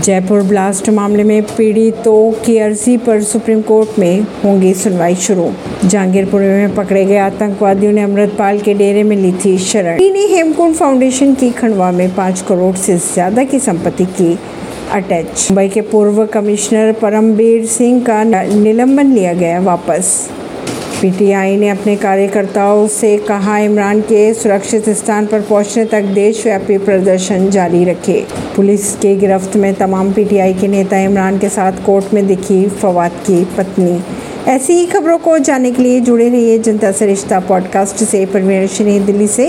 Jaipur blast मामले में पीड़ितों की अर्जी पर सुप्रीम कोर्ट में होंगी सुनवाई शुरू। जहांगीरपुर में पकड़े गए आतंकवादियों ने अमृतपाल के डेरे में ली थी शरण। ने हेमकुंड फाउंडेशन की खंडवा में पाँच करोड़ से ज़्यादा की संपत्ति की अटैच। मुंबई के पूर्व कमिश्नर परमबीर सिंह का निलंबन लिया गया वापस। पीटीआई ने अपने कार्यकर्ताओं से कहा, इमरान के सुरक्षित स्थान पर पहुँचने तक देशव्यापी प्रदर्शन जारी रखे। पुलिस के गिरफ्त में तमाम पीटीआई के नेता इमरान के साथ कोर्ट में दिखी फवाद की पत्नी। ऐसी ही खबरों को जानने के लिए जुड़े रहिए जनता से रिश्ता पॉडकास्ट से। परवीन दिल्ली से।